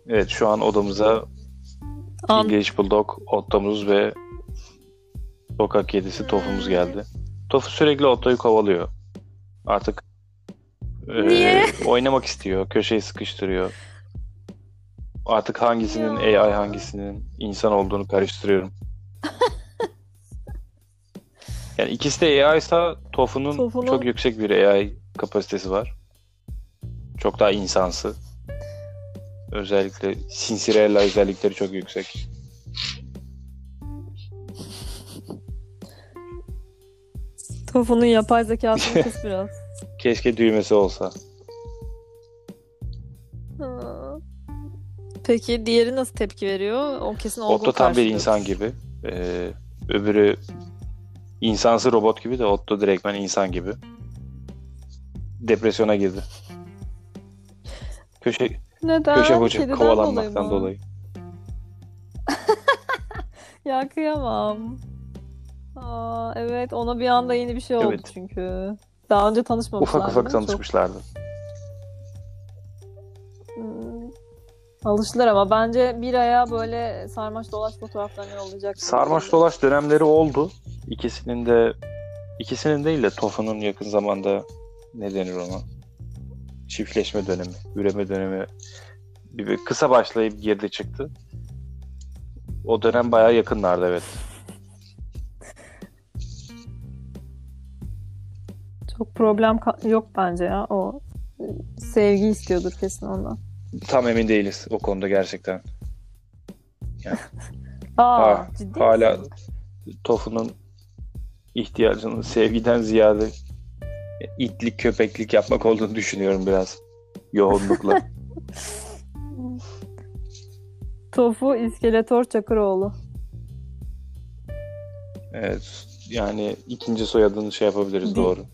Evet şu an odamıza An English Bulldog, Ottomuz ve sokak kedisi Tofumuz geldi. Tofu sürekli Otto'yu kovalıyor. Artık e, Niye? oynamak istiyor, köşeyi sıkıştırıyor. Artık hangisinin Ya. AI hangisinin insan olduğunu karıştırıyorum. yani ikisi de AI ise Tofu'nun Tofu'nun- çok yüksek bir AI kapasitesi var. Çok daha insansı. Özellikle Cinderella özellikleri çok yüksek. Tofu'nun yapay zekasını kıs biraz. Keşke düğmesi olsa. Ha. Peki diğeri nasıl tepki veriyor? O kesin Otto tam bir insan gibi. Ee, öbürü İnsansı robot gibi de Otto direktmen insan gibi. Depresyona girdi. Köşe Neden? köşe hoca Kediden kovalanmaktan mı? dolayı. Ya kıyamam. Aa, evet ona bir anda yeni bir şey oldu Evet. çünkü. Daha önce tanışmamışlar. Ufak ufak? Çok- tanışmışlardı. Hmm. Alıştılar ama bence bir aya böyle sarmaş dolaş fotoğraflarını yollayacak. Sarmaş dolaş dönemleri oldu. İkisinin de ikisinin değil de Tofu'nun yakın zamanda ne denir ona? Çiftleşme dönemi, üreme dönemi bir, bir kısa başlayıp girdi çıktı. O dönem bayağı yakınlardı evet. Çok problem yok bence ya. O sevgi istiyordur kesin ondan. Tam emin değiliz o konuda gerçekten. Aa, Ha, ciddi hala misin? Tofu'nun ihtiyacının sevgiden ziyade itlik köpeklik yapmak olduğunu düşünüyorum biraz yoğunlukla. Tofu İskeletor Çakıroğlu. Evet. Yani ikinci soyadını şey yapabiliriz Di- doğru.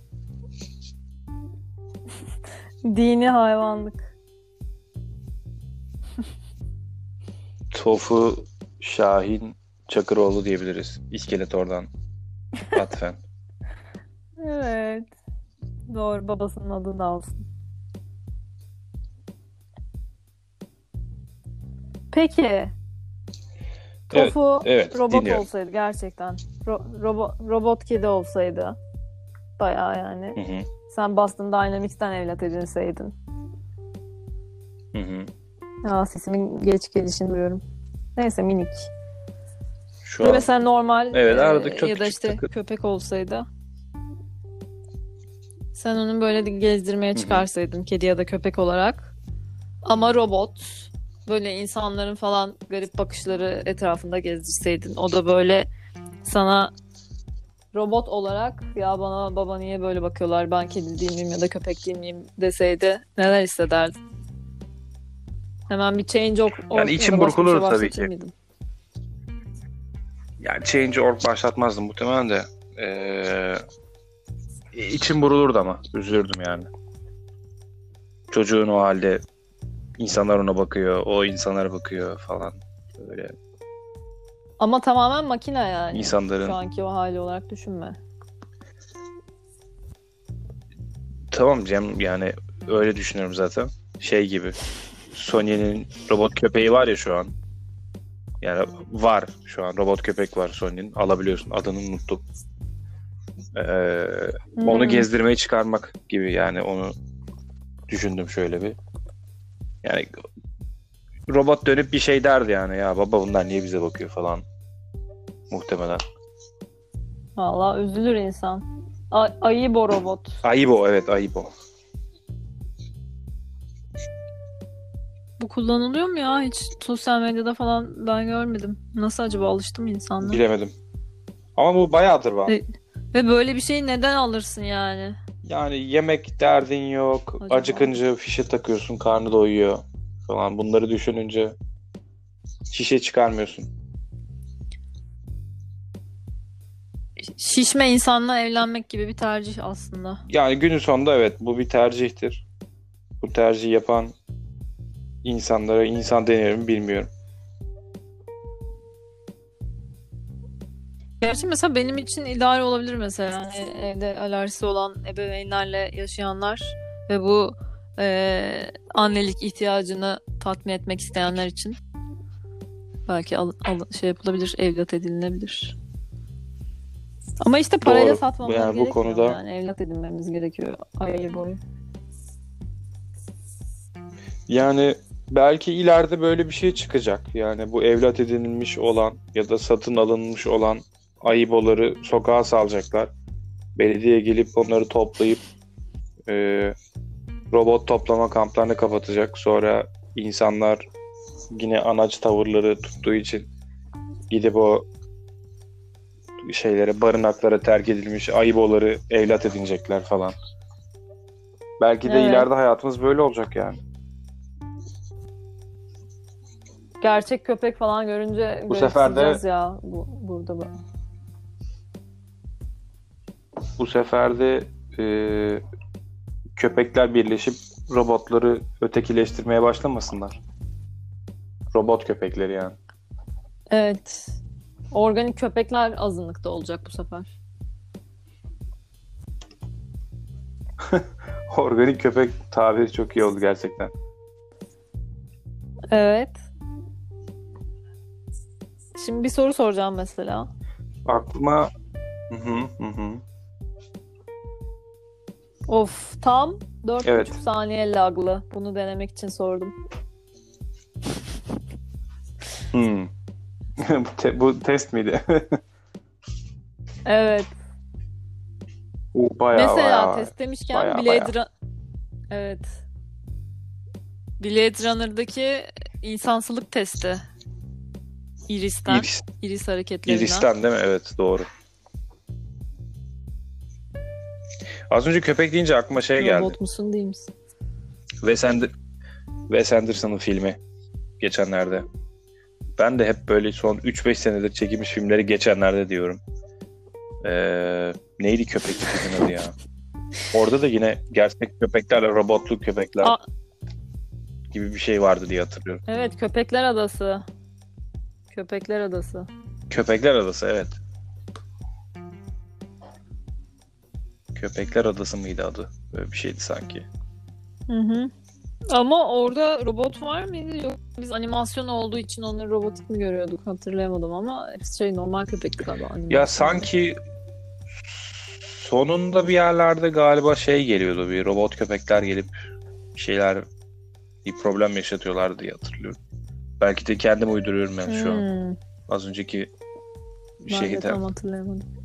Dini hayvanlık. Tofu Şahin Çakıroğlu diyebiliriz. İskeletor'dan atfen. Evet. Doğru babasının adını alsın. Peki. Evet, Tofu evet, robot dinliyorum. olsaydı gerçekten. Ro- robo- robot kedi olsaydı. Bayağı yani. Hı hı. Sen Boston Dynamics'ten evlat edinseydin. Hı hı. Ya sesimin geç gelişini duyuyorum. Neyse minik. Şu an mesela normal Evet, e, aradık çok ya da işte takı- köpek olsaydı. Sen onu böyle gezdirmeye çıkarsaydın kedi ya da köpek olarak. Ama robot böyle insanların falan garip bakışları etrafında gezdirseydin. O da böyle sana robot olarak ya bana baba niye böyle bakıyorlar ben kedi değil miyim ya da köpek değil miyim deseydi neler hissederdin? Hemen bir change or, or Yani içim burkulur tabii ki. mıydın? yani Change.org başlatmazdım muhtemelen de. Ee, içim burulurdu ama. Üzülürdüm yani. Çocuğun o halde insanlar ona bakıyor. O insanlara bakıyor falan. Böyle Ama tamamen makine yani. insanların Şu anki o hali olarak düşünme. Tamam Cem yani öyle düşünüyorum zaten. Şey gibi. Sony'nin robot köpeği var ya şu an. Yani var şu an robot köpek var Sony'nin. Alabiliyorsun. Adını unuttum. Ee, onu Hmm. gezdirmeye çıkarmak gibi yani onu düşündüm şöyle bir. Yani robot dönüp bir şey derdi yani ya baba bunlar niye bize bakıyor falan. Muhtemelen. Valla üzülür insan. A- Ayıbo robot. Ayıbo evet Ayıbo. Bu kullanılıyor mu ya? Hiç sosyal medyada falan ben görmedim. Nasıl acaba alıştı mı insanlar? Bilemedim. Ama bu bayağıdır var. E- Ve böyle bir şeyi neden alırsın yani? Yani yemek derdin yok. Acaba? Acıkınca fişe takıyorsun, karnı doyuyor falan. Bunları düşününce şişe çıkarmıyorsun. Şişme insanla evlenmek gibi bir tercih aslında. Yani günün sonunda evet bu bir tercihtir. Bu tercihi yapan insanlara insan denir mi bilmiyorum. Gerçi mesela benim için ideal olabilir mesela. Yani evde alerjisi olan ebeveynlerle yaşayanlar ve bu eee, annelik ihtiyacını tatmin etmek isteyenler için belki al, al- şey yapılabilir, evlat edinilebilir. Ama işte parayla Doğru. satmamız Yani bu gerekmiyor konuda- yani evlat edinmemiz gerekiyor ayı boyu. Yani belki ileride böyle bir şey çıkacak. Yani bu evlat edinilmiş olan ya da satın alınmış olan ayıboları sokağa salacaklar. Belediye gelip onları toplayıp e, robot toplama kamplarını kapatacak. Sonra insanlar yine anaç tavırları tuttuğu için gidip o şeylere, barınaklara terk edilmiş ayıboları evlat edinecekler falan. Belki de Evet. ileride hayatımız böyle olacak yani. Gerçek köpek falan görünce Bu sefer de- ya bu, burada bu. bu sefer de e, köpekler birleşip robotları ötekileştirmeye başlamasınlar. Robot köpekleri yani. Evet. Organik köpekler azınlıkta olacak bu sefer. Organik köpek tabiri çok iyi oldu gerçekten. Evet. Şimdi bir soru soracağım mesela. Aklıma hı hı, hı. Of tam 4,5 Evet. saniye laglı. Bunu denemek için sordum. Hmm. bu, te- bu test miydi? Evet. O bayağı Mesela bayağı. test demişken bayağı, Blade bayağı. Run- Evet. Blade Runner'daki insansılık testi. Iris'ten, Iris, Iris hareketlerinden. Iris'ten değil mi? Evet doğru. Az önce köpek deyince aklıma şey geldi. Robot musun değil misin? Wes, Ander- Wes Anderson'ın filmi geçenlerde. Ben de hep böyle son 3-5 senedir çekilmiş filmleri geçenlerde diyorum. Ee, neydi köpek filmin adı ya? Orada da yine gerçek köpeklerle robotlu köpekler Aa. gibi bir şey vardı diye hatırlıyorum. Evet, Köpekler Adası. Köpekler Adası. Köpekler Adası evet. Köpekler Adası mıydı adı? Böyle bir şeydi sanki. Hı hı. Ama orada robot var mıydı? Yok. Biz animasyon olduğu için onları robotik mi görüyorduk? Hatırlayamadım ama şey normal köpekti galiba. animasyon. Ya sanki sonunda bir yerlerde galiba şey geliyordu bir robot köpekler gelip şeyler bir problem yaşatıyorlar diye hatırlıyorum. Belki de kendim uyduruyorum ben şu an. Hmm, Az önceki ben de tam hatırlayamadım.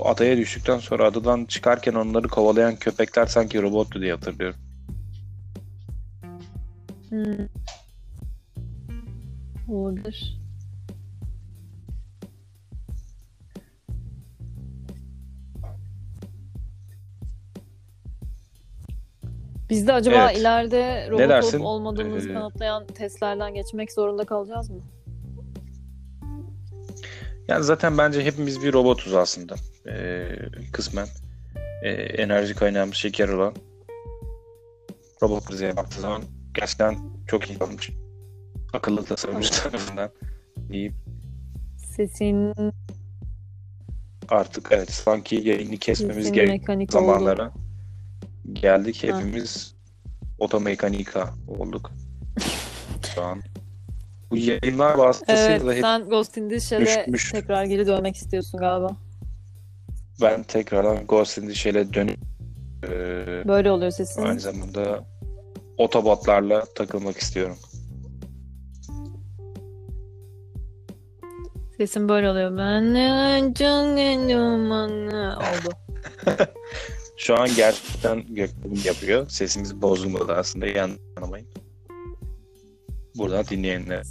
Bu adaya düştükten sonra adadan çıkarken onları kovalayan köpekler sanki robottu diye hatırlıyorum. Hmm. Olabilir. Biz de acaba Evet. ileride robot olup olmadığımızı Ee, kanıtlayan testlerden geçmek zorunda kalacağız mı? Yani zaten bence hepimiz bir robotuz aslında. Ee, kısmen. Ee, enerji kaynağımız şeker olan. Robot bize baktığı zaman gerçekten çok iyi olmuş. Akıllı tasarımcı tarafından deyip Sesin, artık evet sanki yayını kesmemiz gereken oldu. zamanlara geldik. Ha. Hepimiz otomekanika olduk. Şu an. Bu yayınlar vasıtasıyla Evet, hep sen Ghost in the Shell'e düşmüş. tekrar geri dönmek istiyorsun galiba. ben tekrardan Ghost in the Shell'e dönüp ee, Böyle oluyor sesin. Aynı zamanda otobotlarla takılmak istiyorum. Sesin böyle oluyor. Ben oldu. Şu an gerçekten Gökmen yapıyor. Sesimiz bozulmadı aslında. Yanlamayın. Buradan dinleyenler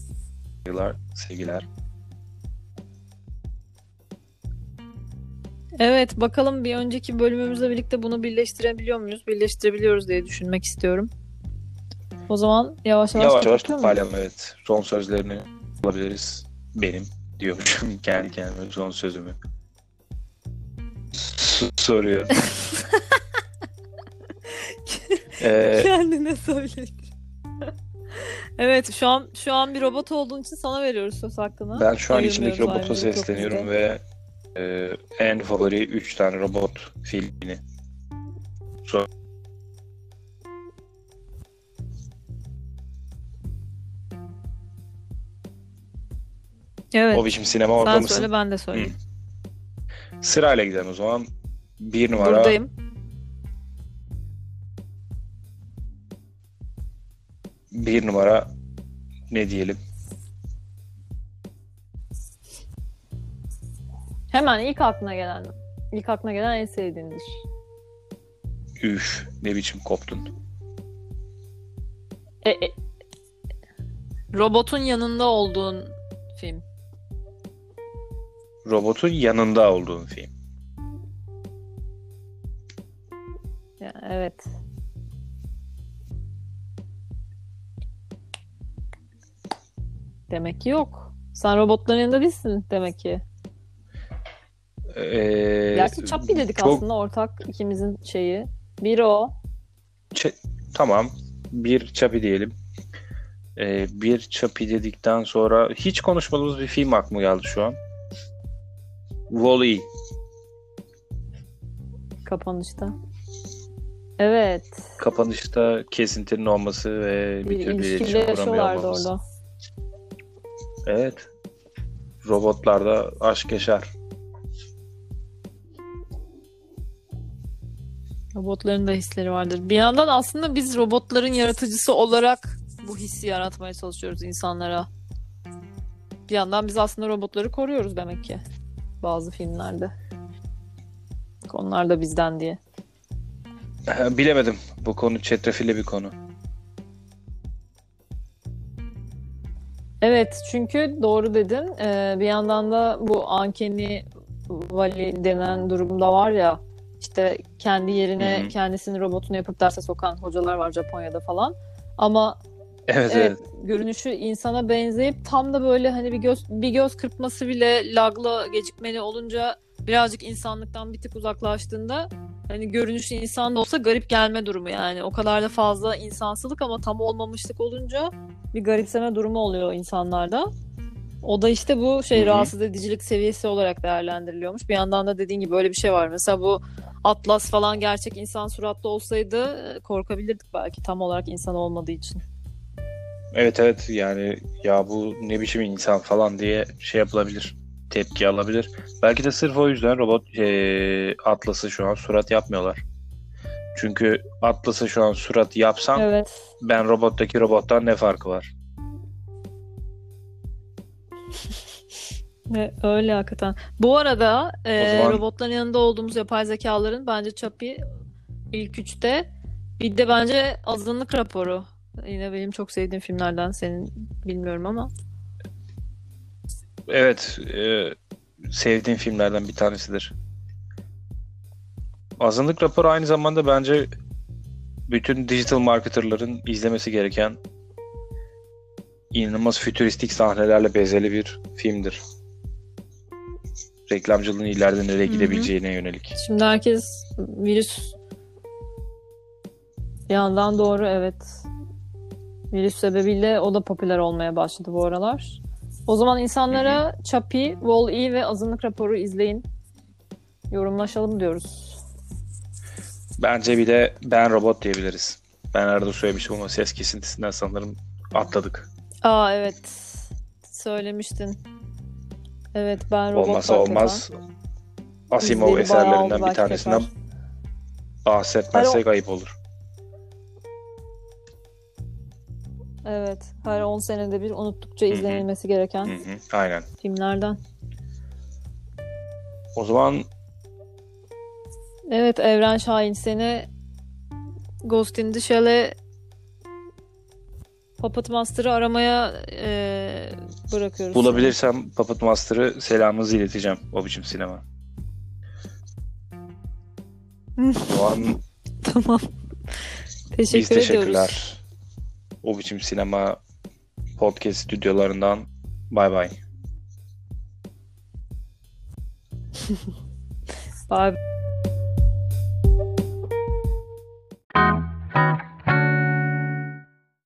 sevgiler, sevgiler. Evet, bakalım bir önceki bölümümüzle birlikte bunu birleştirebiliyor muyuz? Birleştirebiliyoruz diye düşünmek istiyorum. O zaman yavaş yavaş, Yavaş yavaş toparlayalım evet. Son sözlerini alabiliriz. Benim diyormuşum kendi kendime son sözümü. S- soruyor. ee, Kendine söyle. Evet, şu an şu an bir robot olduğun için sana veriyoruz söz hakkını. Ben şu an içindeki robota sesleniyorum ve e, en favori 3 tane robot filmini sor- Evet. o biçim sinema orada Sen mısın? söyle ben de söyleyeyim. Sırayla gidelim o zaman. Bir numara Buradayım. Bir numara ne diyelim? Hemen ilk aklına gelen. İlk aklına gelen en sevdiğindir. Üf ne biçim koptun. E, e, robotun yanında olduğun film. Robotun yanında olduğun film. Ya, evet. Demek ki yok. Sen robotların yanında değilsin demek ki. Ee, Gerçi Chappie dedik çok- aslında ortak ikimizin şeyi. Biri o. Ç- tamam. Bir Chappie diyelim. Ee, bir Chappie dedikten sonra hiç konuşmadığımız bir film aklıma geldi şu an. Wall-E. Kapanışta. Evet. Kapanışta kesintinin olması ve bir, Bir türlü iletişim kuramıyor olmamız. orada. Evet. Robotlarda aşk yaşar. Robotların da hisleri vardır. Bir yandan aslında biz robotların yaratıcısı olarak bu hissi yaratmaya çalışıyoruz insanlara. Bir yandan biz aslında robotları koruyoruz demek ki. Bazı filmlerde. Onlar da bizden diye. Bilemedim. Bu konu çetrefilli bir konu. Evet çünkü doğru dedin. Ee, bir yandan da bu Uncanny Valley denen durumda var ya işte kendi yerine Hı hı. kendisini robotunu yapıp derse sokan hocalar var Japonya'da falan. Ama Evet, evet, evet. görünüşü insana benzeyip tam da böyle hani bir göz bir göz kırpması bile lagla gecikmeli olunca birazcık insanlıktan bir tık uzaklaştığında hani görünüşü insan da olsa garip gelme durumu yani. O kadar da fazla insansılık ama tam olmamışlık olunca bir garipseme durumu oluyor insanlarda. O da işte bu şey Hı hı. rahatsız edicilik seviyesi olarak değerlendiriliyormuş. Bir yandan da dediğin gibi öyle bir şey var. Mesela bu Atlas falan gerçek insan suratlı olsaydı e, korkabilirdik belki tam olarak insan olmadığı için. Evet evet yani ya bu ne biçim insan falan diye şey yapılabilir. Tepki alabilir. Belki de sırf o yüzden robot eee Atlas'ı şu an surat yapmıyorlar. Çünkü Atlas'a şu an surat yapsam Evet. ben robottaki robottan ne farkı var? Öyle hakikaten. Bu arada e, zaman- robotların yanında olduğumuz yapay zekaların bence Chappie ilk üçte. Bir de bence azınlık raporu. Yine benim çok sevdiğim filmlerden senin bilmiyorum ama. Evet eee, sevdiğim filmlerden bir tanesidir. Azınlık raporu aynı zamanda bence bütün digital marketerların izlemesi gereken inanılmaz fütüristik sahnelerle bezeli bir filmdir. Reklamcılığın ileride nereye Hı hı. gidebileceğine yönelik. Şimdi herkes virüs bir yandan doğru evet. Virüs sebebiyle o da popüler olmaya başladı bu aralar. O zaman insanlara Chappie, Wall-E ve Azınlık Raporu izleyin. Yorumlaşalım diyoruz. Bence bir de Ben Robot diyebiliriz. Ben arada söylemiştim ama ses kesintisinden sanırım atladık. Aa evet. Söylemiştin. Evet ben robot Olmasa hakikaten. olmaz. Asimov eserlerinden bir tanesinden bahsetmezsek ayıp olur. Evet. Her 10 senede bir unuttukça izlenilmesi gereken aynen. filmlerden. O zaman Evet Evren Şahin seni Ghost in the Shell'e Puppet Master'ı aramaya e, bırakıyoruz. bulabilirsem Puppet Master'ı selamınızı ileteceğim. O biçim sinema. O an Tamam. biz Teşekkür teşekkürler. O biçim sinema podcast stüdyolarından bay bay. bye.